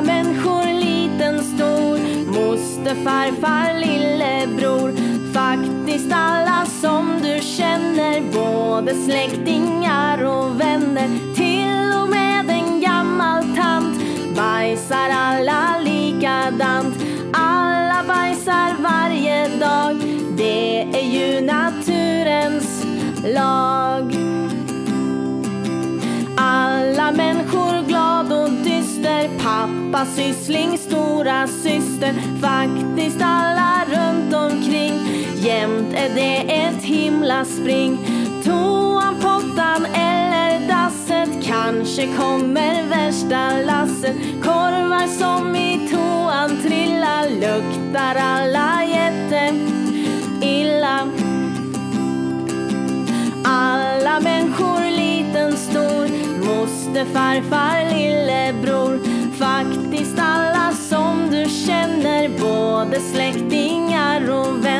människor, liten, stor. Moster, farfar, lillebror. Faktiskt alla som du känner, både släktingar och vänner. Till och med en gammal tant bajsar alla likadant. Alla bajsar varje dag, det är ju naturens lag. Pappa, syssling, stora syster Faktiskt alla runt omkring. Jämt är det ett himla spring. Toan, pottan eller dasset Kanske kommer värsta lasset Korvar som i toan trillar Luktar alla jätte illa. Alla människor, liten, stor Moster, farfar, lillebror. Faktiskt alla som du känner, både släktingar och vänner.